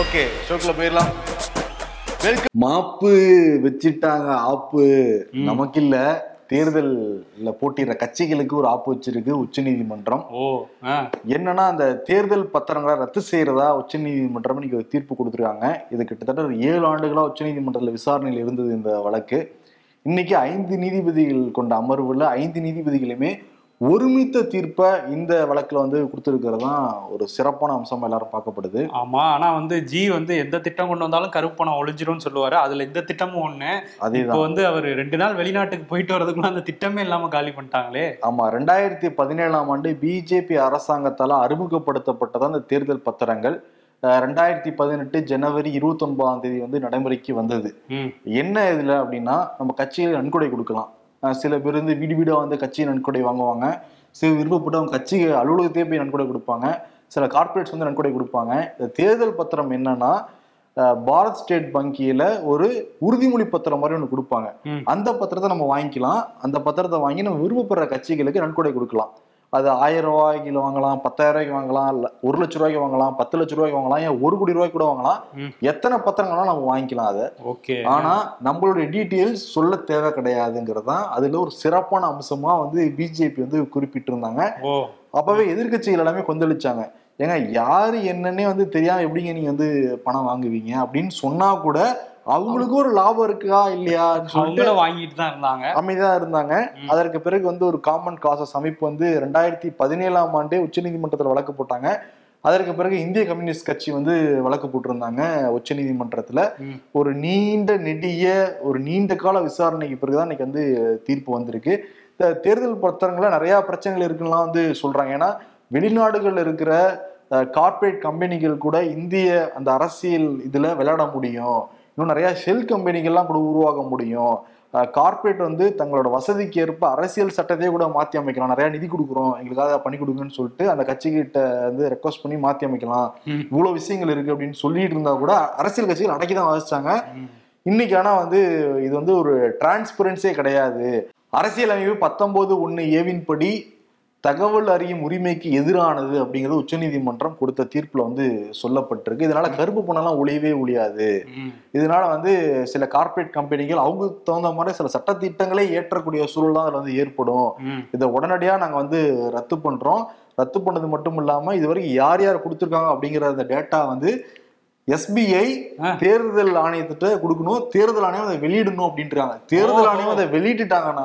Okay ஷோக்குள்ள போயிடலாம். மாப்பு வச்சிட்டாங்க ஆப்பு. நமக்கு இல்ல தேர்தல்ல போட்டியிடுற கட்சிகளுக்கு ஒரு ஆப்பு வச்சிருக்கு உச்சநீதிமன்றம். ஓ ஆ. என்னன்னா அந்த தேர்தல் பத்திரங்களை ரத்து செய்யறதா உச்சநீதிமன்றம் இன்னைக்கு ஒரு தீர்ப்பு கொடுத்துருக்காங்க. இது கிட்டத்தட்ட ஒரு ஏழு ஆண்டுகளா உச்சநீதிமன்றத்தில் விசாரணையில் இருந்தது இந்த வழக்கு. இன்னைக்கு ஐந்து நீதிபதிகள் கொண்ட அமர்வுல ஐந்து நீதிபதிகளுமே ஒருமித்த தீர்ப்பை இந்த வழக்குல வந்து கொடுத்துருக்கிறது தான் ஒரு சிறப்பான அம்சமா எல்லாரும் பார்க்கப்படுது. ஆமா ஆனா வந்து ஜி வந்து எந்த திட்டம் கொண்டு வந்தாலும் கருப்பு பணம் ஒளிஞ்சிரும்னு சொல்லுவாரு. அதுல இந்த திட்டமும் ஒண்ணு. இப்போ அதேதான் வந்து அவர் ரெண்டு நாள் வெளிநாட்டுக்கு போயிட்டு வரதுக்குள்ள அந்த திட்டமே இல்லாம காலி பண்ணிட்டாங்களே. ஆமா ரெண்டாயிரத்தி பதினேழாம் ஆண்டு பிஜேபி அரசாங்கத்தால அறிமுகப்படுத்தப்பட்டது அந்த தேர்தல் பத்திரங்கள். ரெண்டாயிரத்தி பதினெட்டு ஜனவரி இருபத்தி ஒன்பதாம் தேதி வந்து நடைமுறைக்கு வந்தது. என்ன இதுல அப்படின்னா நம்ம கட்சியில் நன்கொடை கொடுக்கலாம். சில பேர் வந்து வீடு வீடா வந்து கட்சி நன்கொடை வாங்குவாங்க. சில விருப்பப்பட்டு அவங்க கட்சி அலுவலகத்தையே போய் நன்கொடை கொடுப்பாங்க. சில கார்ப்பரேட்ஸ் வந்து நன்கொடை கொடுப்பாங்க. இந்த தேர்தல் பத்திரம் என்னன்னா பாரத் ஸ்டேட் வங்கியில ஒரு உறுதிமொழி பத்திரம் மாதிரி ஒன்று கொடுப்பாங்க. அந்த பத்திரத்தை நம்ம வாங்கிக்கலாம். அந்த பத்திரத்தை வாங்கி நம்ம விருப்பப்படுற கட்சிகளுக்கு நன்கொடை கொடுக்கலாம். அது ஆயிரம் ரூபாய்க்கு வாங்கலாம் பத்தாயிரம் ரூபாய்க்கு வாங்கலாம் இல்ல ஒரு லட்ச ரூபாய்க்கு வாங்கலாம் பத்து லட்ச ரூபாய்க்கு வாங்கலாம் ஏன் ஒரு கோடி ரூபாய்க்கு கூட வாங்கலாம். எத்தனை பத்திரங்களாலும் நம்ம வாங்கிக்கலாம் அதை. ஓகே. ஆனா நம்மளுடைய டீட்டெயில்ஸ் சொல்ல தேவை கிடையாதுங்கிறது தான் அதுல ஒரு சிறப்பான அம்சமா வந்து பிஜேபி வந்து குறிப்பிட்டிருந்தாங்க. அப்பவே எதிர்க்கட்சிகள் எல்லாமே கொந்தளிச்சாங்க. ஏங்க யாரு என்னன்னே வந்து தெரியாம எப்படிங்க நீங்க வந்து பணம் வாங்குவீங்க அப்படின்னு சொன்னா கூட அவங்களுக்கு ஒரு லாபம் இருக்கா இல்லையான்னு சொல்லிட்டு வாங்கிட்டு தான் இருந்தாங்க. அமைதியா இருந்தாங்க. அதற்கு பிறகு வந்து ஒரு காமன் காசஸ் அமைப்பு வந்து ரெண்டாயிரத்தி பதினேழாம் ஆண்டே உச்சநீதிமன்றத்தில் வழக்கு போட்டாங்க. அதற்கு பிறகு இந்திய கம்யூனிஸ்ட் கட்சி வந்து வழக்கு போட்டிருந்தாங்க உச்சநீதிமன்றத்துல. ம். ஒரு நீண்ட நெடிய ஒரு நீண்ட கால விசாரணைக்கு பிறகுதான் இன்னைக்கு வந்து தீர்ப்பு வந்திருக்கு. இந்த தேர்தல் பத்திரங்கள நிறைய பிரச்சனைகள் இருக்குலாம் வந்து சொல்றாங்க. ஏன்னா வெளிநாடுகள்ல இருக்கிற கார்ப்பரேட் கம்பெனிகள் கூட இந்திய அந்த அரசியல் இதுல விளையாட முடியும். இன்னும் நிறைய ஷெல் கம்பெனிகள்லாம் கூட உருவாக முடியும். கார்ப்பரேட் வந்து தங்களோட வசதிக்கு ஏற்ப அரசியல் சட்டத்தையே கூட மாத்தி அமைக்கலாம். நிறைய நிதி கொடுக்குறோம். எங்களுக்காக பண்ணி கொடுங்கன்னு சொல்லிட்டு அந்த கட்சிகிட்ட வந்து ரெக்வஸ்ட் பண்ணி மாத்தி அமைக்கலாம். ம். இவ்வளவு விஷயங்கள் இருக்கு அப்படின்னு சொல்லிட்டு இருந்தா கூட அரசியல் கட்சிகள் அடக்கி தான் வாசிச்சாங்க. இன்னைக்கு ஆனா வந்து இது வந்து ஒரு டிரான்ஸ்பரன்ஸே கிடையாது. அரசியலமைப்பு பத்தொன்பது ஒண்ணு ஏவின்படி தகவல் அறியும் உரிமைக்கு எதிரானது அப்படிங்கிறது உச்சநீதிமன்றம் கொடுத்த தீர்ப்புல வந்து சொல்லப்பட்டிருக்கு இதனால கருப்பு பணம்லாம் ஒளியவே ஒழியாது. இதனால வந்து சில கார்ப்பரேட் கம்பெனிகள் அவங்களுக்கு தகுந்த மாதிரி சில சட்டத்திட்டங்களே ஏற்றக்கூடிய சூழல் தான் அதுல வந்து ஏற்படும். இதை உடனடியா நாங்க வந்து ரத்து பண்றோம் ரத்து பண்ணது மட்டும் இல்லாம இது வரைக்கும் யார் யார் கொடுத்துருக்காங்க அப்படிங்கிற அந்த டேட்டா வந்து எஸ்பிஐ. தேர்தல் ஆணையத்திட்ட கொடுக்கணும் தேர்தல் ஆணையம் அதை வெளியிடணும் அப்படின்றாங்க தேர்தல். ஆணையம் அதை வெளியிட்டுட்டாங்கன்னா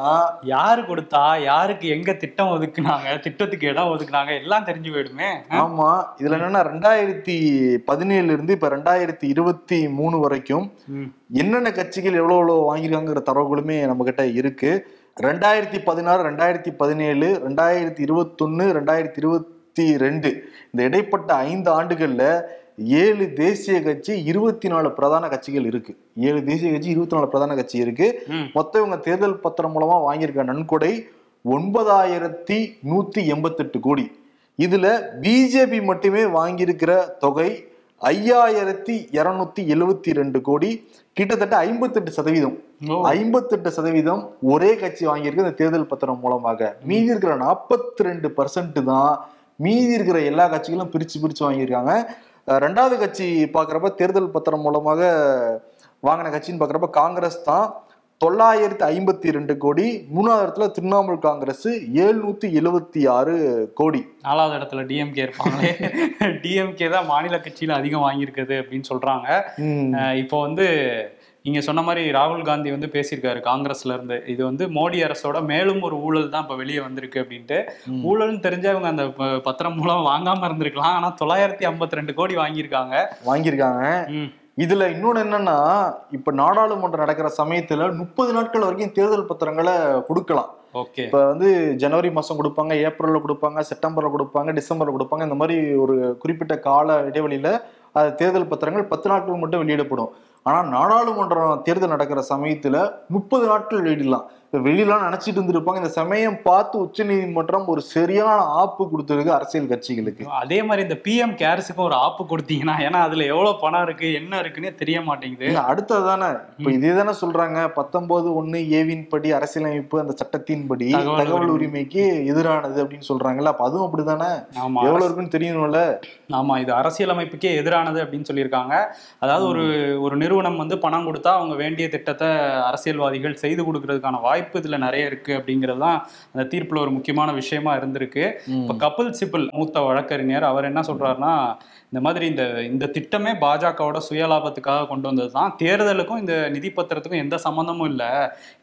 யாரு கொடுத்தா யாருக்கு எங்க திட்டம் ஒதுக்குனாங்க திட்டத்துக்கு இடம் ஒதுக்குனாங்க எல்லாம் தெரிஞ்சு போயிடுமே ஆமா இதுல என்னன்னா ரெண்டாயிரத்தி பதினேழுல இருந்து இப்ப ரெண்டாயிரத்தி இருபத்தி மூணு வரைக்கும். என்னென்ன கட்சிகள் எவ்வளவு எவ்வளவு வாங்கியிருக்காங்கிற தரவுகளுமே நம்ம கிட்ட இருக்கு ரெண்டாயிரத்தி பதினாறு ரெண்டாயிரத்தி பதினேழு ரெண்டாயிரத்தி இருபத்தொன்னு ரெண்டாயிரத்தி இருபத்தி ரெண்டு இந்த இடைப்பட்ட ஐந்து ஆண்டுகள்ல ஏழு தேசிய கட்சி இருபத்தி நாலு பிரதான கட்சிகள் இருக்கு. ஏழு தேசிய கட்சி இருபத்தி நாலு பிரதான கட்சி இருக்கு. மொத்தம் இவங்க தேர்தல் பத்திரம் மூலமா வாங்கியிருக்க நன்கொடை ஒன்பதாயிரத்தி நூத்தி எண்பத்தெட்டு கோடி. இதுல பிஜேபி மட்டுமே வாங்கியிருக்கிற தொகை ஐயாயிரத்தி இருநூத்தி எழுவத்தி ரெண்டு கோடி. கிட்டத்தட்ட ஐம்பத்தெட்டு சதவீதம். ஐம்பத்தெட்டு சதவீதம் ஒரே கட்சி வாங்கியிருக்கு இந்த தேர்தல் பத்திரம் மூலமாக. மீதி இருக்கிற நாற்பத்தி ரெண்டு பர்சன்ட் தான் மீதி இருக்கிற எல்லா கட்சிகளும் பிரிச்சு பிரிச்சு வாங்கியிருக்காங்க. ரெண்டாவது கட்சி பார்க்குறப்ப தேர்தல் பத்திரம் மூலமாக வாங்கின கட்சின்னு பார்க்குறப்ப காங்கிரஸ் தான் தொள்ளாயிரத்தி ஐம்பத்தி ரெண்டு கோடி மூணாவது இடத்துல திரிணாமுல் காங்கிரஸ் எழுநூத்தி எழுவத்தி ஆறு கோடி. நாலாவது இடத்துல டிஎம்கே இருப்பாங்களே. டிஎம்கே தான் மாநில கட்சியில அதிகம் வாங்கியிருக்குது அப்படின்னு சொல்றாங்க. இப்போ வந்து நீங்க சொன்ன மாதிரி ராகுல் காந்தி வந்து பேசியிருக்காரு காங்கிரஸ்ல இருந்து. இது வந்து மோடி அரசோட மேலும் ஒரு ஊழல் தான் இப்ப வெளியே வந்திருக்கு அப்படின்ட்டு. ஊழல்னு தெரிஞ்சவங்க அந்த பத்திரம் மூலம் வாங்காம இருந்திருக்கலாம். ஆனா தொள்ளாயிரத்தி ஐம்பத்தி ரெண்டு கோடி வாங்கியிருக்காங்க. வாங்கியிருக்காங்க. இதுல இன்னொன்னு என்னன்னா இப்ப நாடாளுமன்றம் நடக்கிற சமயத்துல முப்பது நாட்கள் வரைக்கும் தேர்தல் பத்திரங்களை கொடுக்கலாம். ஓகே. இப்ப வந்து ஜனவரி மாசம் கொடுப்பாங்க ஏப்ரல்ல கொடுப்பாங்க செப்டம்பர்ல கொடுப்பாங்க டிசம்பர்ல கொடுப்பாங்க. இந்த மாதிரி ஒரு குறிப்பிட்ட கால இடைவெளியில அது தேர்தல் பத்திரங்கள் பத்து நாட்கள் மட்டும் வெளியிடப்படும். ஆனால் நாடாளுமன்றம் தேர்தல் நடக்கிற சமயத்தில் முப்பது நாட்கள் வெளியிடலாம் வெளியெல்லாம் நினைச்சிட்டு இருந்திருப்பாங்க. இந்த சமயம் பார்த்து உச்சநீதிமன்றம் ஒரு சரியான ஆப்பு கொடுத்திருக்கு அரசியல் கட்சிகளுக்கு. அதே மாதிரி இந்த பிஎம் கேர்ஸுக்கும் ஒரு ஆப்பு கொடுத்தீங்கன்னா ஏன்னா அதுல எவ்வளவு பணம் இருக்கு என்ன இருக்குன்னே தெரிய மாட்டேங்குது. இல்ல அடுத்ததானே இப்ப இதே தானே சொல்றாங்க. பத்தொன்பது ஒண்ணு ஏவின் படி அரசியலமைப்பு அந்த சட்டத்தின்படி தகவல் தகவல் உரிமை. உரிமைக்கு எதிரானது அப்படின்னு சொல்றாங்கல்ல அப்ப அதுவும் அப்படிதானே? எவ்வளவு இருக்குன்னு தெரியணும்ல. ஆமா இது அரசியலமைப்புக்கே எதிரானது அப்படின்னு சொல்லியிருக்காங்க. அதாவது ஒரு ஒரு நிறுவனம் வந்து பணம் கொடுத்தா அவங்க வேண்டிய திட்டத்தை அரசியல்வாதிகள் செய்து கொடுக்கறதுக்கான வாய்ப்பு இதுல நிறைய இருக்கு அப்படிங்கிறது தான் அந்த தீர்ப்புல ஒரு முக்கியமான விஷயமா இருந்திருக்கு. இப்ப கபில் சிபில் மூத்த வழக்கறிஞர் அவர் என்ன சொல்றாருன்னா இந்த மாதிரி இந்த இந்த திட்டமே பாஜகவோட சுயலாபத்துக்காக கொண்டு வந்தது தான். தேர்தலுக்கும் இந்த நிதி பத்திரத்துக்கும் எந்த சம்மந்தமும் இல்லை.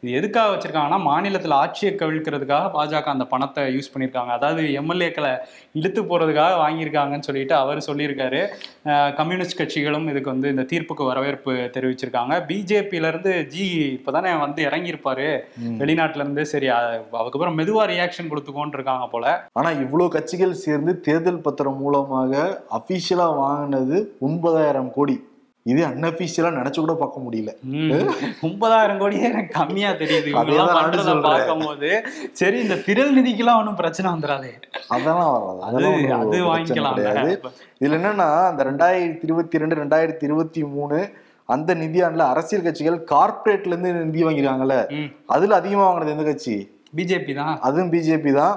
இது எதுக்காக வச்சிருக்காங்கன்னா மாநிலத்தில் ஆட்சியை கவிழ்க்கிறதுக்காக பாஜக அந்த பணத்தை யூஸ் பண்ணியிருக்காங்க அதாவது எம்எல்ஏக்களை இழுத்து போறதுக்காக வாங்கியிருக்காங்கன்னு சொல்லிட்டு அவர் சொல்லியிருக்காரு. கம்யூனிஸ்ட் கட்சிகளும் இதுக்கு வந்து இந்த தீர்ப்புக்கு வரவேற்பு தெரிவிச்சிருக்காங்க. பிஜேபியில இருந்து ஜி இப்பதானே வந்து இறங்கியிருப்பாரு. வெளிநாட்டுல இருந்து சரி அதுக்கப்புறம் மெதுவா ரியாக்ஷன் கொடுத்துக்கோன்னு இருக்காங்க போல. ஆனா இவ்வளவு கட்சிகள் சேர்ந்து தேர்தல் பத்திரம் மூலமாக அபிஷியலா வாங்கினது ஒன்பதாயிரம் கோடி. இது அன்அபிஷியலா நினைச்சு கூட பார்க்க முடியல. ஒன்பதாயிரம் கோடியே எனக்கு கம்மியா தெரியுது. பார்க்கும்போது சரி இந்த திரள் நிதிக்கெல்லாம் ஒன்றும் பிரச்சனை வந்துடாது. அதெல்லாம் வராது. அது அதெல்லாம் வாங்கிக்கலாம் இதுல என்னன்னா அந்த ரெண்டாயிரத்தி இருபத்தி ரெண்டு ரெண்டாயிரத்தி இருபத்தி மூணு அந்த நிதியாண்டுல அரசியல் கட்சிகள் கார்ப்பரேட்ல இருந்து நிதி வாங்கிருக்காங்கல்ல. அதுல அதிகமா வாங்கினது எந்த கட்சி? பிஜேபி தான். அதுவும் பிஜேபி தான்.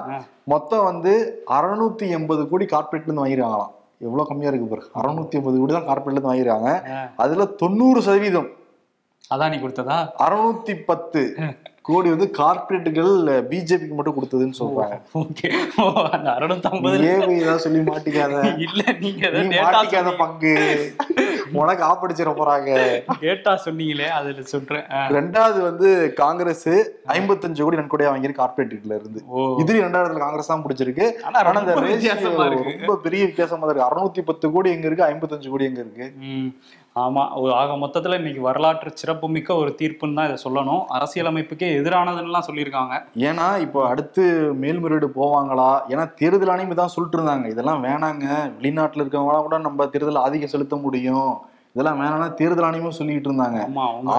மொத்தம் வந்து அறுநூத்தி எண்பது கோடி கார்ப்பரேட்ல இருந்து வாங்கிருக்காங்களாம். எவ்வளவு கம்மியா இருக்கு பாரு அறுநூத்தி எண்பது கோடி தான் கார்ப்பரேட்ல இருந்து வாங்கிருக்காங்க. அதுல தொண்ணூறு சதவீதம் அதானி கொடுத்ததா? அறுநூத்தி பத்து கோடி வந்து கார்ப்பரேட்டுகள் பிஜேபிக்கு மட்டும் கொடுத்ததுன்னு சொல்றாங்க. ஓகே. ஓ அந்த அறுநூத்தம்பது ஏவி ஏதாவது சொல்லி மாட்டிக்காத? இல்ல நீங்க மாட்டிக்காத பங்கு. உனக்கு ஆப்படிச்சிட போறாங்க. டேட்டா சொன்னீங்களே அதுல சொல்றேன். ரெண்டாவது வந்து காங்கிரஸ் ஐம்பத்தஞ்சு கோடி நன்கொடையா வாங்கியிருக்கு கார்ப்பரேட்ல இருந்து. இதுலயும் ரெண்டாயிரத்துல காங்கிரஸ் தான் பிடிச்சிருக்கு ஆனா ரொம்ப பெரிய வித்தியாசமா இருக்கு. அறுநூத்தி பத்து கோடி எங்க இருக்கு ஐம்பத்தஞ்சு கோடி எங்க இருக்கு? ம் ஆமா ஒரு ஆக மொத்தத்துல இன்னைக்கு வரலாற்று சிறப்புமிக்க ஒரு தீர்ப்புன்னு தான் இதை சொல்லணும். அரசியலமைப்புக்கே எதிரானதுன்னுலாம் சொல்லியிருக்காங்க. ஏன்னா இப்போ அடுத்து மேல்முறையீடு போவாங்களா? ஏன்னா தேர்தல் ஆணையம் இதான் சொல்லிட்டு இருந்தாங்க இதெல்லாம் வேணாங்க. வெளிநாட்டுல இருக்கவங்களாம் கூட நம்ம தேர்தல் ஆதிக்கம் செலுத்த முடியும். இதெல்லாம் வேணாம்னா தேர்தல் ஆணையமும் சொல்லிட்டு இருந்தாங்க.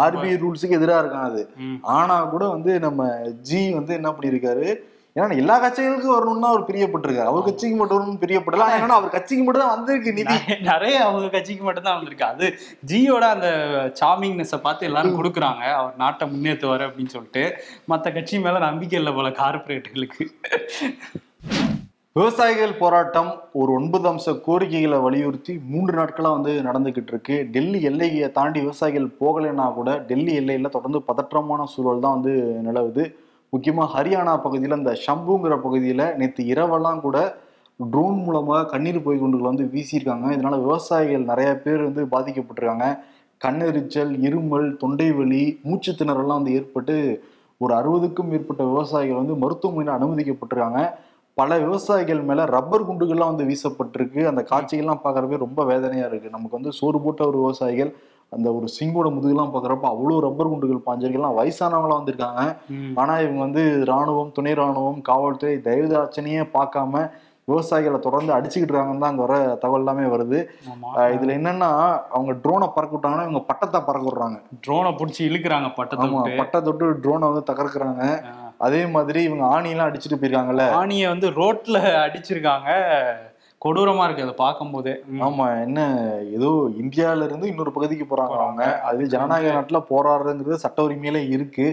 ஆர்பிஐ ரூல்ஸுக்கு எதிராக அது. ஆனா கூட வந்து நம்ம ஜி வந்து என்ன பண்ணியிருக்காரு? ஏன்னா எல்லா கட்சிகளுக்கும் வரணும்னு அவர் பிரியப்பட்டிருக்காரு. அவர் கட்சிக்கு மட்டும் வரணும்னு பிரியப்படல. என்னன்னா அவர் கட்சிக்கு மட்டும் தான் வந்திருக்கு நிதி. நிறைய- அவங்க கட்சிக்கு மட்டும்தான் வந்திருக்கு. அது ஜியோட அந்த சாமிங்னஸை பார்த்து எல்லாரும் கொடுக்குறாங்க. அவர் நாட்டை முன்னேற்றுவாரு அப்படின்னு சொல்லிட்டு. மத்த கட்சி மேல நம்பிக்கை இல்லை போல கார்பரேட்டுகளுக்கு விவசாயிகள் போராட்டம் ஒரு ஒன்பது அம்ச கோரிக்கைகளை வலியுறுத்தி மூன்று நாட்களா வந்து நடந்துகிட்டு இருக்கு. டெல்லி எல்லையை தாண்டி விவசாயிகள் போகலைன்னா கூட டெல்லி எல்லையில தொடர்ந்து பதற்றமான சூழல் தான் வந்து நிலவுது. முக்கியமாக ஹரியானா பகுதியில் இந்த ஷம்புங்கிற பகுதியில் நேற்று இரவெல்லாம் கூட ட்ரோன் மூலமாக கண்ணீர் போய் குண்டுகளை வந்து வீசியிருக்காங்க. இதனால் விவசாயிகள் நிறைய பேர் வந்து பாதிக்கப்பட்டிருக்காங்க. கண்ணெரிச்சல் இருமல் தொண்டை வலி மூச்சு திணறல்லாம் வந்து ஏற்பட்டு ஒரு அறுபதுக்கும் மேற்பட்ட விவசாயிகள் வந்து மருத்துவமனையில் அனுமதிக்கப்பட்டிருக்காங்க. பல விவசாயிகள் மேலே ரப்பர் குண்டுகள்லாம் வந்து வீசப்பட்டிருக்கு. அந்த காட்சிகள்லாம் பார்க்கறப்பே ரொம்ப வேதனையாக இருக்குது நமக்கு வந்து சோறு போட்ட ஒரு விவசாயிகள் அந்த ஒரு சிங்கோட முதுகெல்லாம் பார்க்கறப்ப அவ்வளோ ரப்பர் குண்டுகள் பாஞ்சிருக்கெல்லாம் வயசானவங்களாம் வந்திருக்காங்க. ஆனா இவங்க வந்து ராணுவம் துணை ராணுவம் காவல்துறை தயவுதாட்சணையே பார்க்காம விவசாயிகளை தொடர்ந்து அடிச்சுக்கிட்டு இருக்காங்கன்னு தான் அங்க வர தகவல் எல்லாமே வருது. இதுல என்னன்னா அவங்க ட்ரோனை பறக்க விட்டாங்கன்னா இவங்க பட்டத்தை பறக்க விடுறாங்க. ட்ரோனை பிடிச்சி இழுக்கிறாங்க பட்டத்தை பட்டை தொட்டு ட்ரோனை வந்து தகர்க்கிறாங்க. அதே மாதிரி இவங்க ஆணியெல்லாம் அடிச்சுட்டு போயிருக்காங்கல்ல. ஆணியை வந்து ரோட்ல அடிச்சிருக்காங்க. கொடூரமா இருக்கு அதை பார்க்கும்போதே. ஆமா என்ன ஏதோ இந்தியால இருந்து இன்னொரு பகுதிக்கு போறாங்க அவங்க. அது ஜனநாயக நாட்டுல போராடுறதுங்கிறது சட்ட உரிமையில இருக்கு.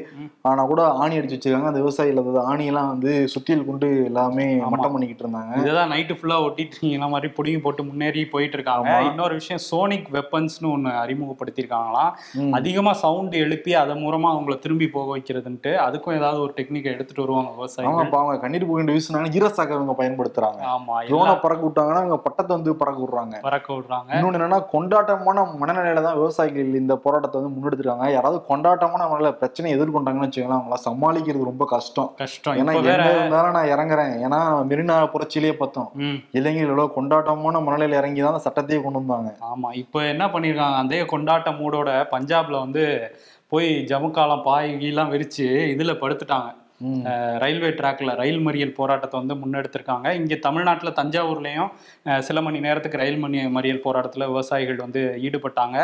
ஆனா கூட ஆணி அடிச்சு வச்சிருக்காங்க. அந்த விவசாயிகள் அதாவது ஆணியெல்லாம் வந்து சுத்தியல் கொண்டு எல்லாமே. மட்டம் பண்ணிக்கிட்டு இருந்தாங்க. இதுதான் நைட்டு ஃபுல்லா ஒட்டிட்டு இருக்கீங்க மாதிரி புடிங்கி போட்டு முன்னேறி போயிட்டு இருக்காங்க. இன்னொரு விஷயம் சோனிக் வெப்பன்ஸ்னு ஒண்ணு அறிமுகப்படுத்தியிருக்காங்களாம். அதிகமா சவுண்ட் எழுப்பி அதன் மூலமா அவங்கள திரும்பி போக வைக்கிறதுன்ட்டு அதுக்கும் ஏதாவது ஒரு டெக்னிக்கை எடுத்துட்டு வருவாங்க இப்ப அவங்க கண்ணீர் புகண்டு வீசினாங்க ஈரசாக்க இவங்க பயன்படுத்துறாங்க. ஆமா ட்ரோனை எல்லாம் பறக்க விட்டாங்கன்னா இவங்க பட்டத்தை வந்து பறக்க விடுறாங்க. பறக்க விடுறாங்க. இன்னொன்னு என்னன்னா கொண்டாட்டமான மனநிலையில தான் விவசாயிகள் இந்த போராட்டத்தை வந்து முன்னெடுத்திருக்காங்க. யாராவது கொண்டாட்டமான மனநிலை பிரச்சனை எதிர்கொண்டாங்கன்னு வச்சுக்கலாம் அவங்கள சமாளிக்கிறது ரொம்ப கஷ்டம். கஷ்டம். ஏன்னா என்ன இருந்தாலும் நான் இறங்குறேன். ஏன்னா மெரினா புரட்சியிலேயே பார்த்தோம். இளைஞர்கள் கொண்டாட்டமான மனநிலையில இறங்கி தான் சட்டத்தையே கொண்டு வந்தாங்க. ஆமா. இப்போ என்ன பண்ணிருக்காங்க? அந்த கொண்டாட்ட மூடோட பஞ்சாப்ல வந்து போய் ஜமுக்காலம் பாய் கீலாம் விரிச்சு இதுல படுத்துட்டாங்க. ரயில்வே ட்ராக்ல ரயில் மறியல் போராட்டத்தை வந்து முன்னெடுத்திருக்காங்க. இங்க தமிழ்நாட்டுல தஞ்சாவூர்லயும் சில மணி நேரத்துக்கு ரயில் மணி மறியல் போராட்டத்துல விவசாயிகள் வந்து ஈடுபட்டாங்க.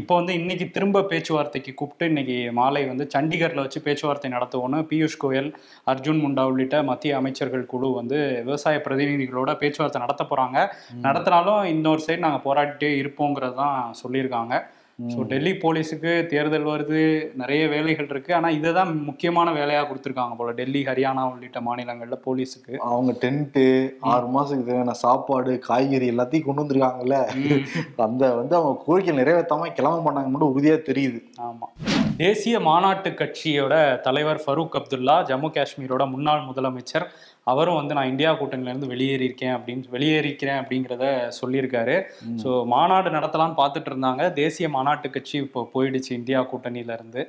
இப்போ வந்து இன்னைக்கு திரும்ப பேச்சுவார்த்தைக்கு கூப்பிட்டு இன்னைக்கு மாலை வந்து சண்டிகர்ல வச்சு பேச்சுவார்த்தை நடத்துவோன்னு பியூஷ் கோயல் அர்ஜுன் முண்டா உள்ளிட்ட மத்திய அமைச்சர்கள் குழு வந்து விவசாய பிரதிநிதிகளோட பேச்சுவார்த்தை நடத்த போறாங்க. நடத்தினாலும் இன்னொரு சைடு நாங்க போராடிட்டே இருப்போங்கிறது தான் சொல்லியிருக்காங்க. ஸோ டெல்லி போலீஸுக்கு தேர்தல் வருது நிறைய வேலைகள் இருக்கு. ஆனா இதை தான் முக்கியமான வேலையா கொடுத்துருக்காங்க போல. டெல்லி ஹரியானா உள்ளிட்ட மாநிலங்கள்ல போலீஸுக்கு. அவங்க டென்ட்டு ஆறு மாசத்துக்கு தேவையான சாப்பாடு காய்கறி எல்லாத்தையும் கொண்டு வந்திருக்காங்கல்ல. அந்த வந்து அவங்க கோரிக்கை நிறைவேற்றாம கிளம்ப பண்ணாங்க மட்டும் உறுதியா தெரியுது. ஆமா. தேசிய மாநாட்டு கட்சியோட தலைவர் ஃபரூக் அப்துல்லா ஜம்மு காஷ்மீரோட முன்னாள் முதலமைச்சர் அவரும் வந்து நான் இந்தியா கூட்டணியில இருந்து வெளியேறியிருக்கேன் அப்படின்னு வெளியேறிக்கிறேன் அப்படிங்கிறத சொல்லியிருக்காரு. ஸோ மாநாடு நடத்தலாம்னு பார்த்துட்டு இருந்தாங்க. தேசிய மாநாட்டு கட்சி இப்போ போயிடுச்சு இந்தியா கூட்டணியில இருந்து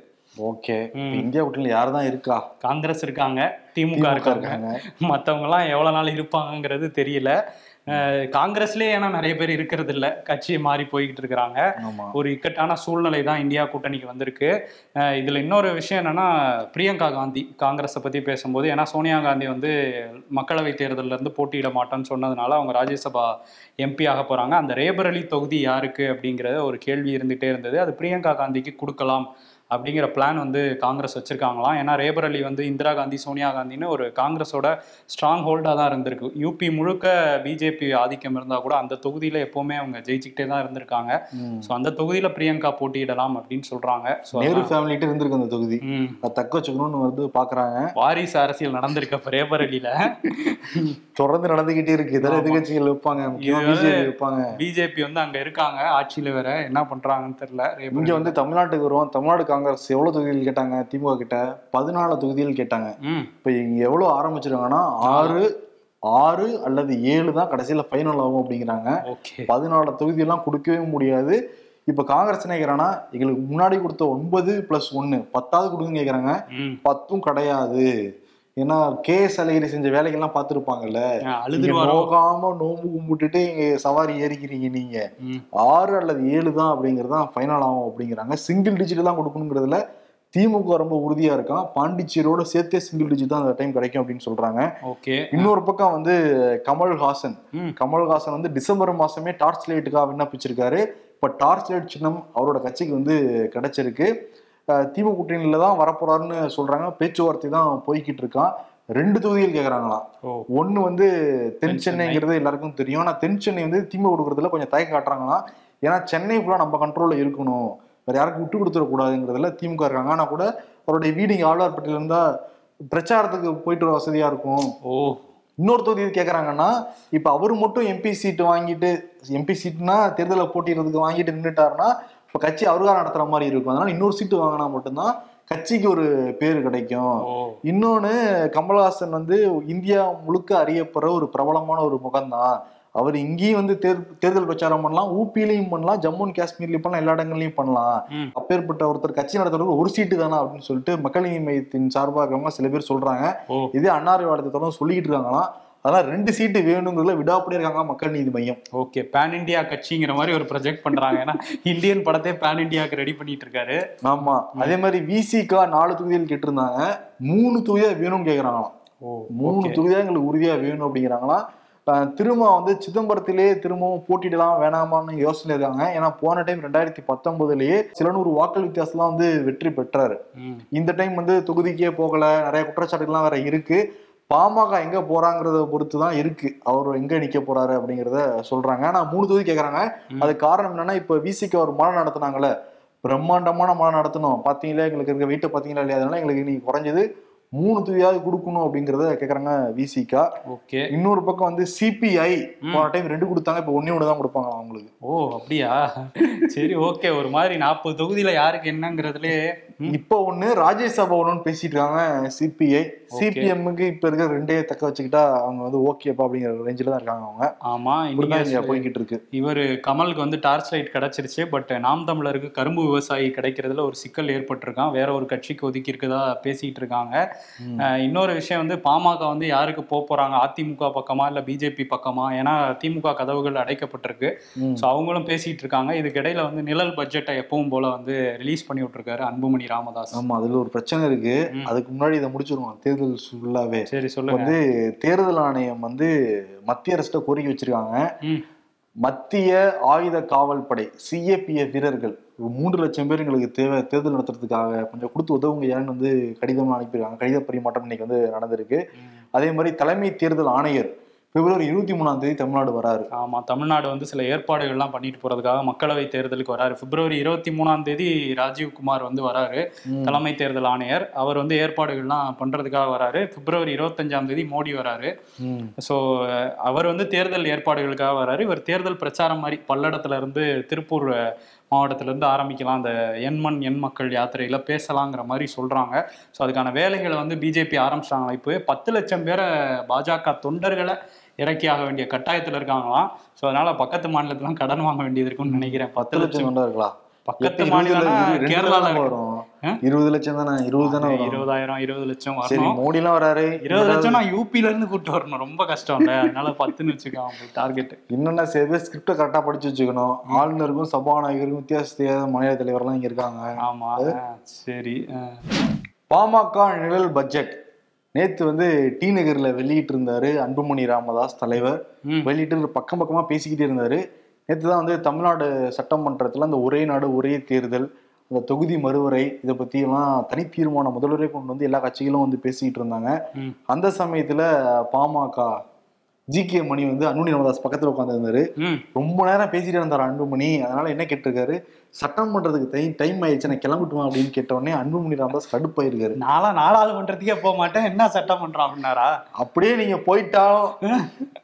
ஓகே. இந்தியா கூட்டணியில் யார் தான் இருக்கா? காங்கிரஸ் இருக்காங்க திமுக இருக்காங்க. இருக்காங்க. மற்றவங்க எல்லாம் எவ்வளவு நாள் இருப்பாங்கங்கிறது தெரியல. காங்கிரஸ்லயே ஏன்னா நிறைய பேர் இருக்கிறது இல்ல. கட்சி மாறி போய்கிட்டு இருக்கிறாங்க. ஒரு இக்கட்டான சூழ்நிலை தான் இந்தியா கூட்டணிக்கு வந்திருக்கு. இதுல இன்னொரு விஷயம் என்னன்னா பிரியங்கா காந்தி காங்கிரஸை பத்தி பேசும்போது ஏன்னா சோனியா காந்தி வந்து மக்களவை தேர்தல்ல இருந்து போட்டியிட மாட்டேன்னு சொன்னதுனால அவங்க ராஜ்யசபா எம்பி ஆக போறாங்க. அந்த ரேபரலி தொகுதி யாருக்கு அப்படிங்கறது ஒரு கேள்வி இருந்துட்டே இருந்தது. அது பிரியங்கா காந்திக்கு கொடுக்கலாம் அப்படிங்கிற பிளான் வந்து காங்கிரஸ் வச்சிருக்காங்களாம். ஏன்னா ரேபரலி வந்து இந்திரா காந்தி சோனியா காந்தின்னு ஒரு காங்கிரஸோட ஸ்ட்ராங் ஹோல்டாக தான் இருந்திருக்கு. யூபி முழுக்க பிஜேபி ஆதிக்கம் இருந்தால் கூட அந்த தொகுதியில் எப்போவுமே அவங்க ஜெயிச்சுக்கிட்டே தான் இருந்திருக்காங்க. ஸோ அந்த தொகுதியில பிரியங்கா போட்டியிடலாம் அப்படின்னு சொல்றாங்க. ஸோ நேரு ஃபேமிலிட்டு இருந்திருக்கு அந்த தொகுதி. தக்க வச்சுக்கணும்னு வந்து பாக்குறாங்க. வாரிசு அரசியல் நடந்திருக்க இப்ப ரேபரலியில தொடர்ந்து நடந்துகிட்டே இருக்கு. இதெல்லாம். எதிர்கட்சிகள் வைப்பாங்க. பிஜேபி வந்து அங்க இருக்காங்க. ஆட்சியில வேற என்ன பண்றாங்கன்னு தெரியல. இங்க. வந்து தமிழ்நாட்டுக்கு வருவோம். தமிழ்நாடு காங்கிரஸ் எவ்வளவு தொகுதிகள் கேட்டாங்க? திமுக கிட்ட பதினாலு தொகுதிகள் கேட்டாங்க. இப்ப இங்க எவ்வளவு ஆரம்பிச்சிருக்காங்கன்னா ஆறு ஆறு அல்லது ஏழு தான் கடைசியில ஃபைனல் ஆகும் அப்படிங்கிறாங்க. பதினாலு தொகுதியெல்லாம் கொடுக்கவே முடியாது. இப்ப காங்கிரஸ் கேக்குறாங்கன்னா எங்களுக்கு முன்னாடி கொடுத்த ஒன்பது பிளஸ் ஒன்னு பத்தாவது கொடுங்கன்னு கேக்குறாங்க. ம். பத்தும் கிடையாது. ஏன்னா கே எஸ் அழகிரி செஞ்ச வேலைகள்லாம் பார்த்துருப்பாங்கல்ல? நோகாம நோம்பு கும்பிட்டுட்டு இங்க சவாரி ஏறிக்கிறீங்க நீங்க. ஆறு அல்லது ஏழு தான் அப்படிங்கிறது தான் ஃபைனல் ஆகும் அப்படிங்கிறாங்க. சிங்கிள் டிஜிட் தான் கொடுக்கணுங்கிறதுல திமுக ரொம்ப உறுதியா இருக்கான் பாண்டிச்சேரியோட சேர்த்தே சிங்கிள் டிஜிட் தான் அந்த டைம் கிடைக்கும் அப்படின்னு சொல்றாங்க. ஓகே. இன்னொரு பக்கம் வந்து கமல்ஹாசன். கமல்ஹாசன் வந்து டிசம்பர் மாசமே டார்ச் லைட்டுக்காக விண்ணப்பிச்சிருக்காரு. இப்ப டார்ச் லைட் சின்னம் அவரோட கட்சிக்கு வந்து கிடைச்சிருக்கு. திமுக கூட்டணியில தான் வரப்போறாருன்னு சொல்றாங்க. பேச்சுவார்த்தை தான் போய்கிட்டு இருக்கான். ரெண்டு தொகுதிகள் கேக்குறாங்களாம் ஓ. ஒண்ணு வந்து தென் தென் சென்னை. சென்னைங்கிறது எல்லாருக்கும் தெரியும். ஆனா தென் சென்னை வந்து திமுக கொடுக்கறதுல கொஞ்சம் தயக்கம் காட்டுறாங்களாம் ஏன்னா சென்னை ஃபுல்லா நம்ம கண்ட்ரோல்ல இருக்கணும். வேற யாருக்கும் விட்டு கொடுத்துடக்கூடாதுங்கிறதுல திமுக இருக்காங்க. ஆனா கூட அவருடைய வீடு இங்க ஆழ்வார்பட்டியில இருந்தா பிரச்சாரத்துக்கு போயிட்டு வர வசதியா இருக்கும். ஓ. இன்னொரு தொகுதி கேக்குறாங்கன்னா இப்ப அவரு மட்டும் எம்பி சீட்டு வாங்கிட்டு எம்பி சீட்னா தேர்தலில் போட்டிடுறதுக்கு வாங்கிட்டு நின்றுட்டாருன்னா இப்ப கட்சி அவருக்காக நடத்துற மாதிரி இருக்கும். அதனால இன்னொரு சீட்டு வாங்கினா மட்டும்தான் கட்சிக்கு ஒரு பேர் கிடைக்கும். இன்னொன்னு கமல்ஹாசன் வந்து இந்தியா முழுக்க அறியப்படுற ஒரு பிரபலமான ஒரு முகம்தான். அவர் இங்கேயும் வந்து தேர் தேர்தல் பிரச்சாரம் பண்ணலாம் ஊபிலையும் பண்ணலாம் ஜம்மு அண்ட் காஷ்மீர்லயும் பண்ணலாம் எல்லா இடங்கள்லயும் பண்ணலாம். அப்பேற்பட்ட ஒருத்தர் கட்சி நடத்துறதுக்கு ஒரு சீட்டு தானா அப்படின்னு சொல்லிட்டு மக்கள் நீதி மையத்தின் சார்பாக சில பேர் சொல்றாங்க. இதே அன்னாரி வாடத்தை சொல்லிட்டு இருக்காங்களாம். அதெல்லாம் ரெண்டு சீட்டு வேணுங்கிறதுல விடாப்படியா இருக்காங்க மக்கள் நீதி மையம். ஓகே பேன் இந்தியா கட்சிங்கிற மாதிரி ஒரு ப்ரொஜெக்ட் பண்றாங்க. ஏன்னா இந்தியன் படத்தை பேன் இந்தியாவுக்கு ரெடி பண்ணிட்டு இருக்காரு ஆமா. அதே மாதிரி விசிகா நாலு தொகுதிகள் கேட்டிருந்தாங்க. மூணு தொகுதியா வேணும்னு கேக்குறாங்களாம். ஓ மூணு ஓகே தொகுதியா எங்களுக்கு உறுதியா வேணும் அப்படிங்கிறாங்களாம் திரும்ப வந்து சிதம்பரத்திலே திரும்பவும் போட்டிடலாம் வேணாமான்னு யோசனை இருக்காங்க. ஏன்னா போன டைம் ரெண்டாயிரத்தி பத்தொன்பதுலயே சில நூறு வாக்கள் வித்தியாசம்லாம் வந்து வெற்றி பெற்றாரு. இந்த டைம் வந்து தொகுதிக்கே போகல. நிறைய குற்றச்சாட்டுகள்லாம் வேற இருக்கு. பாமக எங்க போறாங்கிறத பொறுத்து தான் இருக்கு. அவர் எங்க நிக்க போறாரு அப்படிங்கறத சொல்றாங்க. ஆனா மூணு தொகுதி கேக்குறாங்க. அது காரணம் என்னன்னா இப்ப விசிக்கு ஒரு மழை நடத்துனாங்கல்ல. பிரம்மாண்டமான மழை நடத்தணும். பாத்தீங்களா? எங்களுக்கு இருக்க வீட்டை பாத்தீங்களா இல்லையா? அதனால எங்களுக்கு இன்னைக்கு குறைஞ்சது மூணு தொகுதியாவது கொடுக்கணும் அப்படிங்கறத கேக்குறாங்க விசிகா ஓகே. இன்னொரு பக்கம் வந்து சிபிஐ. போன டைம் ரெண்டு கொடுத்தாங்க. இப்ப ஒன்னே ஒண்ணு தான் கொடுப்பாங்க அவங்களுக்கு. ஓ அப்படியா? சரி ஓகே. ஒரு மாதிரி நாற்பது தொகுதியில யாருக்கு என்னங்கிறதுலே இப்ப ஒண்ணு ராஜ்யசபா ஒண்ணுன்னு பேசிட்டு இருக்காங்க சிபிஐ சிபிஎம்முக்கு இப்ப இருக்கிற ரெண்டே தக்க வச்சுக்கிட்டா அவங்க வந்து ஓகேப்பா அப்படிங்கிற ரேஞ்சில தான் இருக்காங்க அவங்க. ஆமா இன்னைக்கு போய்கிட்டு இருக்கு. இவர் கமலுக்கு வந்து டார்ச் லைட் கிடைச்சிருச்சு பட் நாம் தமிழருக்கு கரும்பு விவசாயி கிடைக்கிறதுல ஒரு சிக்கல் ஏற்பட்டிருக்கான். வேற ஒரு கட்சிக்கு ஒதுக்கி இருக்கதா பேசிட்டு இருக்காங்க. இன்னொரு விஷயம் வந்து பாமக வந்து யாருக்கு போக போறாங்க? அதிமுக பக்கமா இல்ல பிஜேபி பக்கமா? ஏன்னா திமுக கதவுகள் அடைக்கப்பட்டிருக்கு. ஸோ அவங்களும் பேசிட்டு இருக்காங்க. இதுக்கு இடையில வந்து நிழல் பட்ஜெட்டை எப்பவும் போல வந்து ரிலீஸ் பண்ணி விட்டுருக்காரு அன்புமணி ராமதாஸ். ஆமா அதுல ஒரு பிரச்சனை இருக்கு. அதுக்கு முன்னாடி இதை முடிச்சிருவோம் தேர்தல் ஃபுல்லாவே சரி சொல்லுங்க. வந்து தேர்தல் ஆணையம் வந்து மத்திய அரசிட்ட கோரிக்கை வச்சிருக்காங்க. மத்திய ஆயுத காவல் படை சிஏபிஎஃப் வீரர்கள் மூன்று லட்சம் பேர் எங்களுக்கு தேவை தேர்தல் நடத்துறதுக்காக கொஞ்சம் கொடுத்து உதவுங்க ஏன்னு வந்து கடிதம் அனுப்பியிருக்காங்க. கடித பரிமாற்றம் இன்னைக்கு வந்து நடந்திருக்கு. அதே மாதிரி தலைமை தேர்தல் ஆணையர் பிப்ரவரி இருபத்தி மூணாம் தேதி தமிழ்நாடு வராரு. ஆமா தமிழ்நாடு வந்து சில ஏற்பாடுகள்லாம் பண்ணிட்டு போறதுக்காக மக்களவை தேர்தலுக்கு வராரு. பிப்ரவரி இருபத்தி மூணாம் தேதி ராஜீவ்குமார் வந்து வராரு தலைமை தேர்தல் ஆணையர். அவர் வந்து ஏற்பாடுகள்லாம் பண்றதுக்காக வராரு. பிப்ரவரி இருபத்தஞ்சாம் தேதி மோடி வராரு. ஸோ அவர் வந்து தேர்தல் ஏற்பாடுகளுக்காக வராரு. இவர் தேர்தல் பிரச்சாரம் மாதிரி பல்லடத்துல இருந்து திருப்பூர் அஹ், மாவட்டத்துல இருந்து ஆரம்பிக்கலாம். அந்த எண்மண் எண் மக்கள் யாத்திரையில பேசலாங்கிற மாதிரி சொல்றாங்க. ஸோ அதுக்கான வேலைகளை வந்து பிஜேபி ஆரம்பிச்சிட்டாங்களா இப்போவே பத்து லட்சம் பேரை பாஜக தொண்டர்களை இறக்கி ஆக வேண்டிய கட்டாயத்துல இருக்காங்களாம் ஸோ அதனால பக்கத்து மாநிலத்துலாம் கடன் வாங்க வேண்டியது இருக்கும்னு நினைக்கிறேன். பத்து லட்சம். கொண்டா இருக்கலாம் பக்கத்து ரெண்டு கேரளால. வரும்? இருபது லட்சம் தானே? இருபது தானே இருபதாயிரம் இருபது லட்சம் சரி மோடி எல்லாம் வராரு. இருபது லட்சம் நான் யூபில இருந்து கூட்டு வரணும். ரொம்ப கஷ்டம் இல்ல. அதனால பத்துன்னு வச்சுக்கோங்க டார்கெட் என்னென்ன சில ஸ்கிரிப்டை கரெக்டா படிச்சு வச்சுக்கணும். ஆளுநருக்கும் சபாநாயகருக்கும் வித்தியாச தெரியாத மாநில தலைவர்லாம் இங்க இருக்காங்க. ஆமா. சரி. பாமக நிழல் பட்ஜெட் நேத்து வந்து டி நகர்ல வெளியிட்டு இருந்தாரு அன்புமணி ராமதாஸ் தலைவர். வெளியிட்டு பக்கம் பக்கமா பேசிக்கிட்டே இருந்தாரு நேத்து தான் வந்து தமிழ்நாடு சட்டமன்றத்துல அந்த ஒரே நாடு ஒரே தேர்தல் அந்த தொகுதி மறுவரை இதை பத்தி எல்லாம் தனி தீர்மானம் முதல்வரே கொண்டு வந்து எல்லா கட்சிகளும் வந்து பேசிக்கிட்டு இருந்தாங்க. அந்த சமயத்துல பாமக ஜி கே மணி வந்து அன்புமணி ராமதாஸ் பக்கத்துல உட்கார்ந்து இருந்தாரு ம். ரொம்ப நேரம் பேசிட்டு இருந்தாரு அன்புமணி அதனால என்ன கேட்டிருக்காரு? சட்டம் பண்றதுக்கு டைம் டைம் ஆயிடுச்சு நான் கிளம்பிட்டுமா அப்படின்னு கேட்ட உடனே அன்புமணி ராமதாஸ் கடுப்பாயிருக்காரு. நாளா நாலாவது பண்றதுக்கே போக மாட்டேன். என்ன சட்டம் பண்றான் அப்படின்னாரா? அப்படியே நீங்க போயிட்டாலும்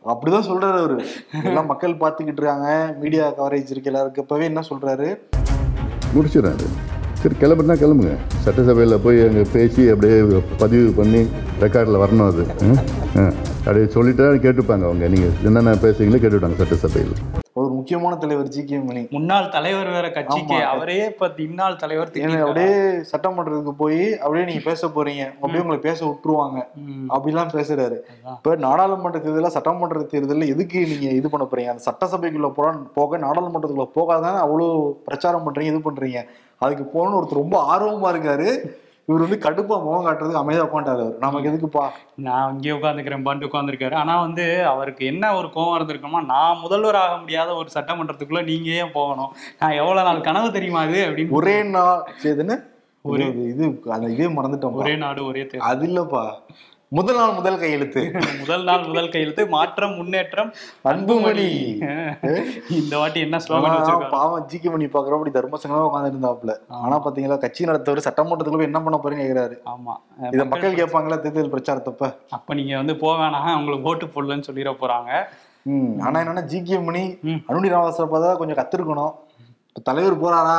அப்படிதான் சொல்றாரு அவரு. எல்லாம் மக்கள் பார்த்துக்கிட்டு இருக்காங்க. மீடியா கவரேஜ் இருக்கு எல்லாருக்கு இப்பவே என்ன சொல்றாரு? முடிச்சிடறாரு. சரி கிளம்புனா கிளம்புங்க. சட்டசபையில் போய் அங்கே பேசி அப்படியே பதிவு பண்ணி ரெக்கார்டில் வரணும் அது. அப்படியே சொல்லிட்டா கேட்டுப்பாங்க அவங்க. நீங்கள் என்னென்ன பேசுறீங்களோ கேட்டுவிட்டாங்க சட்டசபையில். ஒரு முக்கியமான தலைவர் ஜி கே மணி. முன்னாள் தலைவர் வேற கட்சிக்கு. அவரே இப்ப இன்னாள் தலைவர்? அப்படியே சட்டமன்றத்துக்கு போய் அப்படியே நீங்க பேச போறீங்க. அப்படியே உங்களை பேச விட்டுருவாங்க. அப்படிலாம் பேசுறாரு. இப்ப நாடாளுமன்ற தேர்தலில் சட்டமன்ற தேர்தலில் எதுக்கு நீங்க இது பண்ண போறீங்க? அந்த சட்டசபைக்குள்ள போற போக நாடாளுமன்றத்துக்குள்ள போகாதானே அவ்வளோ பிரச்சாரம் பண்றீங்க இது பண்றீங்க? அதுக்கு போகணும்னு ஒருத்தர் ரொம்ப ஆர்வமா இருக்காரு. இவர் வந்து கடுப்பா முகம் காட்டுறதுக்கு அமைதியா உட்காந்துட்டாரு நமக்கு எதுக்குப்பா? நான் இங்கே உட்காந்துக்கிறேன் பாண்டு உட்காந்துருக்காரு ஆனா வந்து அவருக்கு என்ன ஒரு கோவம் இருந்திருக்குமா நான் முதல்வர் ஆக முடியாத ஒரு சட்டமன்றத்துக்குள்ள நீங்க ஏன் போகணும்? நான் எவ்வளவு நாள் கனவு தெரியுமா அது அப்படின்னு ஒரே நாள் சேதுன்னு ஒரே- இது அந்த இதே மறந்துட்டோம். ஒரே நாடு ஒரே அது இல்லப்பா. முதல் நாள் முதல் கையெழுத்து. முதல் நாள் முதல் கையெழுத்து மாற்றம் முன்னேற்றம் அன்புமணி. இந்த வாட்டி என்ன ஸ்லோகன் பாவம் ஜிகே மணி பாக்குறப்படி தர்மசங்கமா உட்கார்ந்து இருந்தாப்ல ஆனா பாத்தீங்களா கட்சி நடத்தவர் சட்டமன்றத்துக்குள்ள என்ன பண்ண போறீங்க கேக்குறாரு. ஆமா. இத மக்கள் கேட்பாங்களா தேர்தல் பிரச்சாரத்தப்ப. அப்ப நீங்க வந்து போக வேணாம் உங்களுக்கு ஓட்டு போடலன்னு சொல்லிட போறாங்க. ஆனா என்னன்னா ஜிகே மணி ம். அருணி ராமதாஸை பார்த்தா கொஞ்சம் கத்திருக்கணும். தலைவர் போறாரா?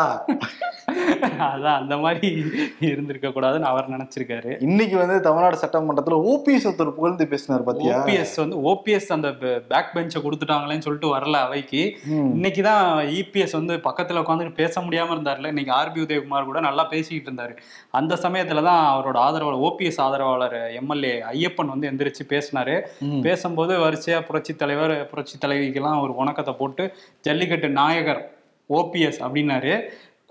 அதான் அந்த மாதிரி இருந்திருக்க கூடாதுன்னு அவர் நினைச்சிருக்காரு. இன்னைக்கு வந்து தமிழ்நாடு சட்டமன்றத்துல ஓபிஎஸ் ஒருத்தர் புகழ்ந்து பேசினார் பாத்தியா? ஓபிஎஸ் வந்து ஓபிஎஸ் அந்த பேக் பெஞ்சை கொடுத்துட்டாங்களேன்னு சொல்லிட்டு வரல அவைக்கு. ம். இன்னைக்கு தான் இபிஎஸ் வந்து பக்கத்துல உட்காந்துட்டு பேச முடியாம இருந்தார்ல. இன்னைக்கு ஆர்பி உதயகுமார் கூட நல்லா பேசிக்கிட்டு இருந்தாரு. அந்த சமயத்துல தான் அவரோட ஆதரவாளர் ஓபிஎஸ் ஆதரவாளர் எம்எல்ஏ ஐயப்பன் வந்து எந்திரிச்சு பேசினாரு. பேசும்போது வரிசையா புரட்சி தலைவர் புரட்சி தலைவிக்கெல்லாம் ஒரு உணக்கத்தை போட்டு ஜல்லிக்கட்டு நாயகர் ஓபிஎஸ் அப்படின்னாரு.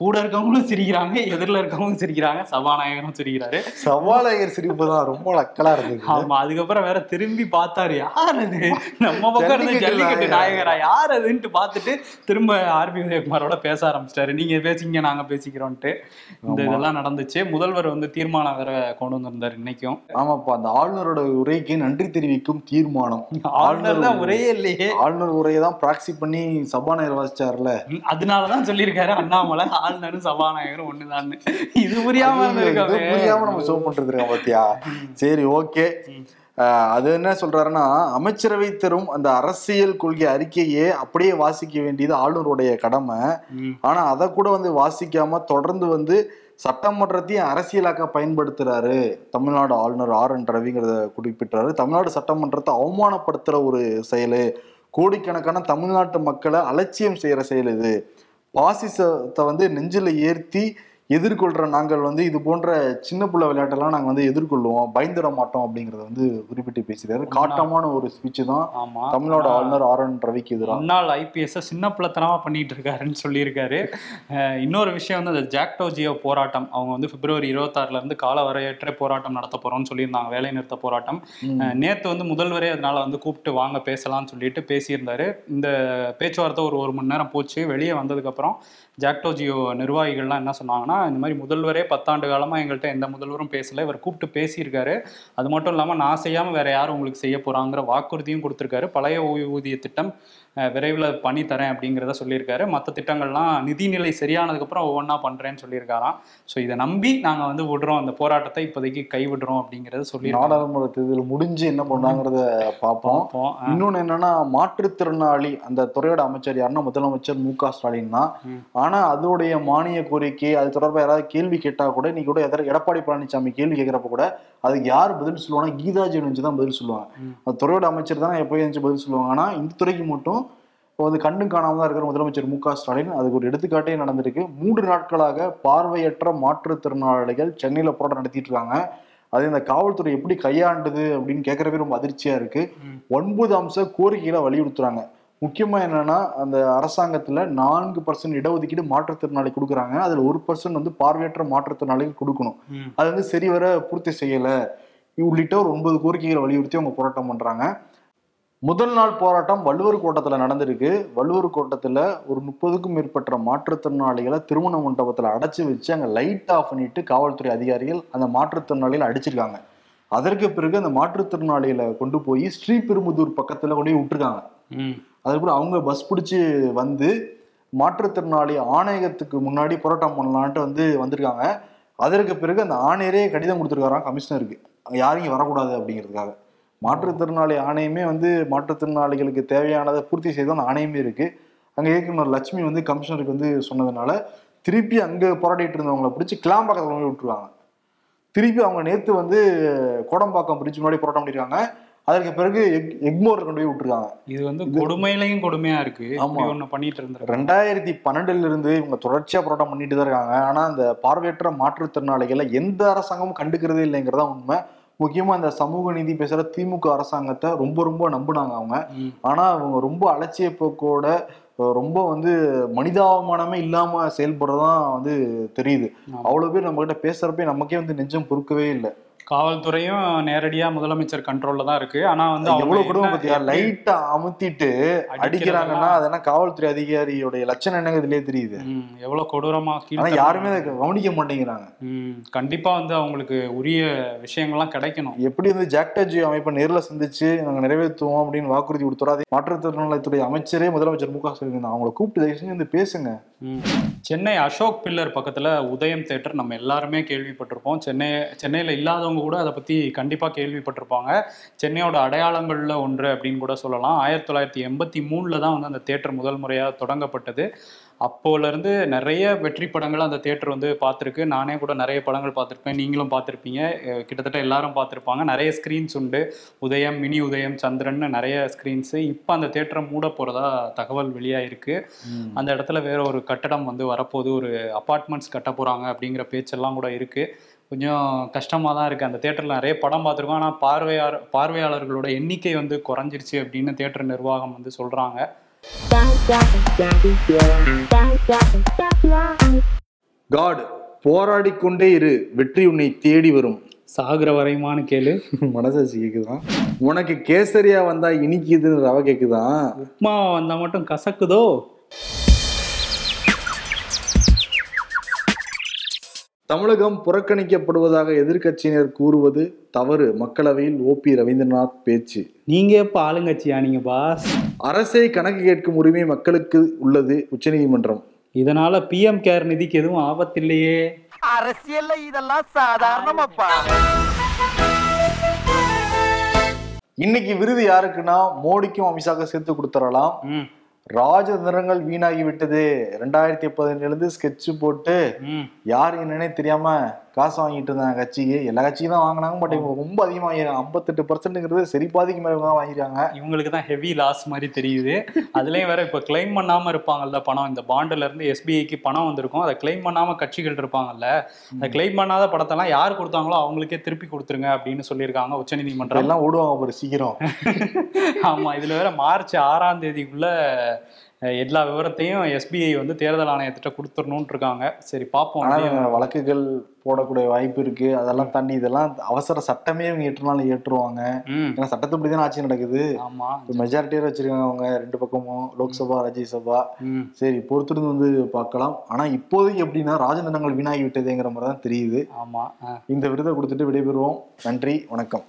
கூட இருக்கவங்களும் சிரிக்கிறாங்க எதிரில் இருக்கவங்களும் சிரிக்கிறாங்க சபாநாயகரும் சிரிக்கிறாரு. சவாலயர் சிரிப்பு தான் ரொம்ப லக்கலா இருந்தது. ஆமா அதுக்கப்புறம் வேற திரும்பி பார்த்தாரு யார் அது? நம்ம பக்கம் இருந்து ஜல்லிக்கட்டு நாயகரா? யார் அதுன்ட்டு பார்த்துட்டு திரும்ப ஆர்பி உதயகுமாரோட பேச ஆரம்பிச்சிட்டாரு. நீங்க பேசிங்க நாங்க பேசிக்கிறோம்ட்டு இந்த. இதெல்லாம் நடந்துச்சு. முதல்வர் வந்து தீர்மானம் வேற கொண்டு வந்திருந்தாரு இன்னைக்கும். ஆமாப்பா அந்த ஆளுநரோட உரைக்கு நன்றி தெரிவிக்கும் தீர்மானம். ஆளுநர் தான் ஒரே இல்லையே. ஆளுநர் உரையை தான் ப்ராக்சி பண்ணி சபாநாயகர் வாசிச்சார்ல. அதனாலதான் சொல்லியிருக்காரு அண்ணாமலை. ஆளுநரும் சபாநாயகரும் ஒண்ணுதான்னு. இது புரியாம புரியாம நம்ம ஷோ பண்றது இருக்கோம் பாத்தியா? சரி ஓகே அது என்ன சொல்றாருன்னா அமைச்சரவை தரும் அந்த அரசியல் கொள்கை அறிக்கையே அப்படியே வாசிக்க வேண்டியது ஆளுநருடைய கடமை. ஆனா அதை கூட வந்து வாசிக்காம தொடர்ந்து வந்து சட்டமன்றத்தையும் அரசியலாக்க பயன்படுத்துறாரு. தமிழ்நாடு ஆளுநர் ஆர் என் ரவிங்கிறத குறிப்பிட்டாரு தமிழ்நாடு சட்டமன்றத்தை அவமானப்படுத்துற ஒரு செயலு. கோடிக்கணக்கான தமிழ்நாட்டு மக்களை அலட்சியம் செய்யற செயல் இது. பாசிசத்தை வந்து நெஞ்சில் ஏற்றி எதிர்கொள்ற நாங்கள் வந்து இது போன்ற சின்ன புள்ள விளையாட்டெல்லாம் நாங்க வந்து எதிர்கொள்ளுவோம். பயந்துட மாட்டோம் அப்படிங்கறத வந்து குறிப்பிட்டு பேசுறாரு காட்டமான ஒரு ஸ்பீச் தான் ஆமா. தமிழ்நாடு ஆளுநர் ஆர் என் ரவிக்கு எதிராக முன்னாள் ஐபிஎஸ் சின்ன பிள்ளைத்தனமா பண்ணிட்டு இருக்காருன்னு சொல்லியிருக்காரு. இன்னொரு விஷயம் வந்து அந்த ஜாக்டோ ஜியோ போராட்டம். அவங்க வந்து பிப்ரவரி இருபத்தாறுல இருந்து கால வரையற்ற போராட்டம் நடத்த போறோம்னு சொல்லியிருந்தாங்க. வேலை நிறுத்த போராட்டம். நேத்து வந்து முதல்வரே அதனால வந்து கூப்பிட்டு வாங்க பேசலாம்னு சொல்லிட்டு பேசியிருந்தாரு. இந்த பேச்சுவார்த்தை ஒரு ஒரு மணி நேரம் போச்சு. வெளியே வந்ததுக்கு ஜாக்டோஜியோ ஜாக்டோ ஜியோ நிர்வாகிகள்லாம் என்ன சொன்னாங்கன்னா இந்த மாதிரி முதல்வரே பத்தாண்டு காலமாக எங்கள்கிட்ட எந்த முதல்வரும் பேசலை. இவர் கூப்பிட்டு பேசியிருக்காரு. அது மட்டும் இல்லாமல் நான் செய்யாமல் வேறு யாரும் உங்களுக்கு செய்ய போகிறாங்கிற வாக்குறுதியும் கொடுத்துருக்காரு. பழைய ஓய்வூதிய திட்டம் விரைவில் பண்ணி தரேன் அப்படிங்கிறத சொல்லியிருக்காரு. மற்ற திட்டங்கள்லாம் நிதிநிலை சரியானதுக்கப்புறம் ஒவ்வொன்றா பண்ணுறேன்னு சொல்லியிருக்காராம். ஸோ இதை நம்பி நாங்கள் வந்து விடுறோம். அந்த போராட்டத்தை இப்போதைக்கு கைவிடுறோம் அப்படிங்கிறத சொல்லியிருக்கோம் நாடாளுமன்ற தேர்தல் முடிஞ்சு என்ன பண்ணாங்கிறத பார்ப்போம். இன்னொன்னு என்னன்னா மாற்றுத்திறனாளி அந்த துறையோட அமைச்சர் யாருன்னா முதலமைச்சர் மு க ஸ்டாலின் தான். ம். ஆனா அதோடைய மானிய கோரிக்கை அது தொடர்பா யாராவது கேள்வி கேட்டா கூட இன்னைக்கு கூட எடப்பாடி பழனிசாமி கேள்வி கேட்கிறப்ப கூட அதுக்கு யார் பதில் சொல்லுவாங்கன்னா கீதா ஜீவன் தான் பதில் சொல்லுவாங்க. அந்த துறையோட அமைச்சர் தான் எப்போ எழுந்து பதில் சொல்லுவாங்க. ஆனா இந்த துறைக்கு மட்டும் இப்போ வந்து கண்டு காணாம தான் இருக்கிற முதலமைச்சர் மு க ஸ்டாலின் அதுக்கு ஒரு எடுத்துக்காட்டே நடந்திருக்கு. மூன்று நாட்களாக பார்வையற்ற மாற்றுத்திறனாளிகள் சென்னையில போராட்டம் நடத்திட்டு இருக்காங்க. அது இந்த காவல்துறை எப்படி கையாண்டது அப்படின்னு கேட்கறவே ரொம்ப அதிர்ச்சியா இருக்கு. ஒன்பது அம்ச கோரிக்கைகளை வலியுறுத்துறாங்க. முக்கியமா என்னன்னா அந்த அரசாங்கத்துல நான்கு பர்சன்ட் இடஒதுக்கீடு மாற்றுத்திறனாளி கொடுக்குறாங்க. அதுல ஒரு பர்சன்ட் வந்து பார்வையற்ற மாற்றுத்திறனாளிகள் கொடுக்கணும். அது வந்து சரிவர பூர்த்தி செய்யல. உள்ளிட்ட ஒரு ஒன்பது கோரிக்கைகளை வலியுறுத்தி அவங்க போராட்டம் பண்றாங்க. முதல் நாள் போராட்டம் வள்ளுவர் கோட்டத்துல நடந்திருக்கு. வள்ளுவர் கோட்டத்துல ஒரு முப்பதுக்கும் மேற்பட்ட மாற்றுத்திறனாளிகளை திருமண மண்டபத்துல அடைச்சு வச்சு அங்க லைட் ஆஃப் பண்ணிட்டு காவல்துறை அதிகாரிகள் அந்த மாற்றுத்திறனாளிகளை அடிச்சிருக்காங்க. அதற்கு பிறகு அந்த மாற்றுத்திறனாளிகளை கொண்டு போய் ஸ்ரீபெரும்புதூர் பக்கத்துல கொண்டு போய் விட்டுருக்காங்க. அதுக்கப்புறம் அவங்க பஸ் பிடிச்சி வந்து மாற்றுத்திறனாளி ஆணையகத்துக்கு முன்னாடி போராட்டம் பண்ணலான்ட்டு வந்து வந்திருக்காங்க. அதற்கு பிறகு அந்த ஆணையரே கடிதம் கொடுத்துருக்காராம் கமிஷனருக்கு. யாரும் இங்க வரக்கூடாது அப்படிங்கிறதுக்காக. மாற்றுத்திறனாளி ஆணையமே வந்து மாற்றுத்திறனாளிகளுக்கு தேவையானதை பூர்த்தி செய்த அந்த ஆணையமே இருக்கு. அங்க இயக்குனர் லட்சுமி வந்து கமிஷனருக்கு வந்து சொன்னதுனால திருப்பி அங்க போராடிட்டு இருந்தவங்களை பிடிச்சி கிளாம்பாக்கத்தில் கொண்டு போய் விட்டுருவாங்க. திருப்பி அவங்க நேத்து வந்து கோடம்பாக்கம் பிரிட்ஜ் முன்னாடி போராட்டம் பண்ணிருக்காங்க. அதற்கு பிறகு எக் எக்மோர் கொண்டு போய் விட்டுருக்காங்க. இது வந்து கொடுமையிலையும் கொடுமையா இருக்கு. ஆமா. ஒண்ணு பண்ணிட்டு இருந்திருக்காங்க ரெண்டாயிரத்தி பன்னெண்டுல இருந்து இவங்க தொடர்ச்சியா போராட்டம் பண்ணிட்டு தான் இருக்காங்க. ஆனா அந்த பார்வையற்ற மாற்றுத்திறனாளிகளை எந்த அரசாங்கமும் கண்டுக்கிறதே இல்லைங்கிறதா உண்மை. முக்கியமா இந்த சமூக நீதி பேசுற திமுக அரசாங்கத்தை ரொம்ப ரொம்ப நம்புனாங்க அவங்க. ஆனா அவங்க ரொம்ப அலட்சிய போக்கோட ரொம்ப வந்து மனிதாபமானமே இல்லாம செயல்படுறதான் வந்து தெரியுது. அவ்வளவு பேர் நம்ம கிட்ட பேசுறப்ப நமக்கே வந்து நெஞ்சம் பொறுக்கவே இல்லை காவல்துறையும் நேரடியா முதலமைச்சர் கண்ட்ரோல்ல தான் இருக்கு. ஆனா வந்து எவ்வளவு குடும்பம் பத்தியா லைட்டா அமுத்திட்டு அடிக்கிறாங்கன்னா அதெல்லாம் காவல்துறை அதிகாரியோடைய லட்சணம் என்னங்க இதுலயே தெரியுது. எவ்வளவு கொடூரமா ஆனா யாருமே அதை கவனிக்க மாட்டேங்கிறாங்க. கண்டிப்பா வந்து அவங்களுக்கு உரிய விஷயங்கள்லாம் கிடைக்கணும். எப்படி வந்து ஜாக்டஜி அமைப்பை நேர்ல சந்திச்சு நாங்க நிறைவேற்றுவோம் அப்படின்னு வாக்குறுதி கொடுத்தோம் அதே மாற்றுத்திறனாளித்துறை அமைச்சரே முதலமைச்சர் மு க ஸ்டாலின் அவங்களை கூப்பிட்டு தயவு செஞ்சு வந்து பேசுங்க. சென்னை அசோக் பில்லர் பக்கத்துல உதயம் தேட்டர் நம்ம எல்லாருமே கேள்விப்பட்டிருப்போம். சென்னை சென்னையில இல்லாதவங்க கூட அதை பத்தி கண்டிப்பா கேள்விப்பட்டிருப்பாங்க. சென்னையோட அடையாளங்கள்ல ஒன்று அப்படின்னு கூட சொல்லலாம். ஆயிரத்தி தொள்ளாயிரத்தி எண்பத்தி மூணுல தான் வந்து அந்த தேட்டர் முதல் முறையா தொடங்கப்பட்டது. அப்போல இருந்து நிறைய வெற்றி படங்கள் அந்த தேட்டர் வந்து பார்த்துருக்கு. நானே கூட நிறைய படங்கள் பார்த்துருப்பேன். நீங்களும் பார்த்துருப்பீங்க. கிட்டத்தட்ட எல்லாரும் பார்த்துருப்பாங்க. நிறைய ஸ்க்ரீன்ஸ் உண்டு. உதயம் மினி உதயம் சந்திரன் நிறைய ஸ்க்ரீன்ஸு இப்போ அந்த தேட்டரை மூட போகிறதா தகவல் வெளியாயிருக்கு. அந்த இடத்துல வேற ஒரு கட்டடம் வந்து வரப்போகுது ஒரு அப்பார்ட்மெண்ட்ஸ் கட்ட போகிறாங்க அப்படிங்கிற பேச்செல்லாம் கூட இருக்குது கொஞ்சம் கஷ்டமாக தான் இருக்குது அந்த தேட்டரில் நிறைய படம் பார்த்துருக்கோம். ஆனால் பார்வையாளர் பார்வையாளர்களோட எண்ணிக்கை வந்து குறைஞ்சிருச்சு அப்படின்னு தேட்டர் நிர்வாகம் வந்து சொல்கிறாங்க காட் போராடி கொண்டே இரு. வெற்றி உன்னை தேடி வரும். சாகுற வரையுமான்னு கேளு. மனசாட்சி கேக்குதான் உனக்கு கேசரியா வந்தா இனிக்குதுன்னு ரவ கேக்குதான் உப்மா வந்தால் மட்டும் கசக்குதோ? தமிழகம் புறக்கணிக்கப்படுவதாக எதிர்க்கட்சியினர் கூறுவது தவறு. மக்களவையில் ஓபி ரவீந்திரநாத் பேச்சு. நீங்க எப்போ ஆளுங்கட்சியா? நீங்க பாஸ் அரசை கணக்கு கேட்கும் உரிமை மக்களுக்கு உள்ளது உச்சநீதிமன்றம். இதனால பிஎம் கேர் நிதிக்கு எதுவும் ஆபத்தில்லையே. அரசியல்ல இதெல்லாம் சாதாரணமாப்பா. இன்னைக்கு விருது யாருக்குன்னா மோடிக்கும் அமித்ஷாக்கும் சேர்த்து கொடுத்துடலாம். ம். ராஜதந்திரங்கள் வீணாகி விட்டது ரெண்டாயிரத்தி பதினேழுலேருந்து ஸ்கெட்ச் போட்டு யார் என்னன்னே தெரியாம காசு வாங்கிட்டு இருந்தாங்க கட்சிக்கு. எல்லா கட்சியும் தான் வாங்கினாங்க பட் இவங்க ரொம்ப அதிகமாக ஐம்பத்தெட்டு பர்சன்ட்ங்கிறது சரி பாதிக்கு மேல தான் வாங்கிருக்காங்க இவங்களுக்கு தான் ஹெவி லாஸ் மாதிரி தெரியுது. அதுலயும் வேற இப்போ கிளைம் பண்ணாம இருப்பாங்கல்ல பணம். இந்த பாண்டுல இருந்து எஸ்பிஐக்கு பணம் வந்திருக்கும். அதை கிளைம் பண்ணாம கட்சிகள் இருப்பாங்கல்ல அந்த கிளைம் பண்ணாத படத்தெல்லாம் யார் கொடுத்தாங்களோ அவங்களுக்கே திருப்பி கொடுத்துருங்க அப்படின்னு சொல்லியிருக்காங்க உச்சநீதிமன்றம். எல்லாம் ஓடுவாங்க ஒரு சீக்கிரம். ஆமா இதுல வேற மார்ச் ஆறாம் தேதிக்குள்ள எல்லா விவரத்தையும் எஸ்பிஐ வந்து தேர்தல் ஆணையத்திட்ட கொடுத்துடணும்னு இருக்காங்க சரி பார்ப்போம் வழக்குகள் போடக்கூடிய வாய்ப்பு இருக்கு. அதெல்லாம் தாண்டி இதெல்லாம் அவசர சட்டமே இவங்க ஏற்றுனாலும் ஏற்றுவாங்க ஏன்னா சட்டத்துப்படி தான் ஆட்சி நடக்குது. ஆமா. மெஜாரிட்டியாக வச்சிருக்காங்க அவங்க ரெண்டு பக்கமும் லோக்சபா ராஜ்யசபா. சரி பொறுத்திருந்து வந்து பார்க்கலாம். ஆனா இப்போதைக்கு எப்படின்னா ராஜதண்டங்கள் வீணாகி விட்டதுங்கிற மாதிரி தான் தெரியுது. ஆமா. இந்த விருதை கொடுத்துட்டு விடைபெறுவோம். நன்றி வணக்கம்.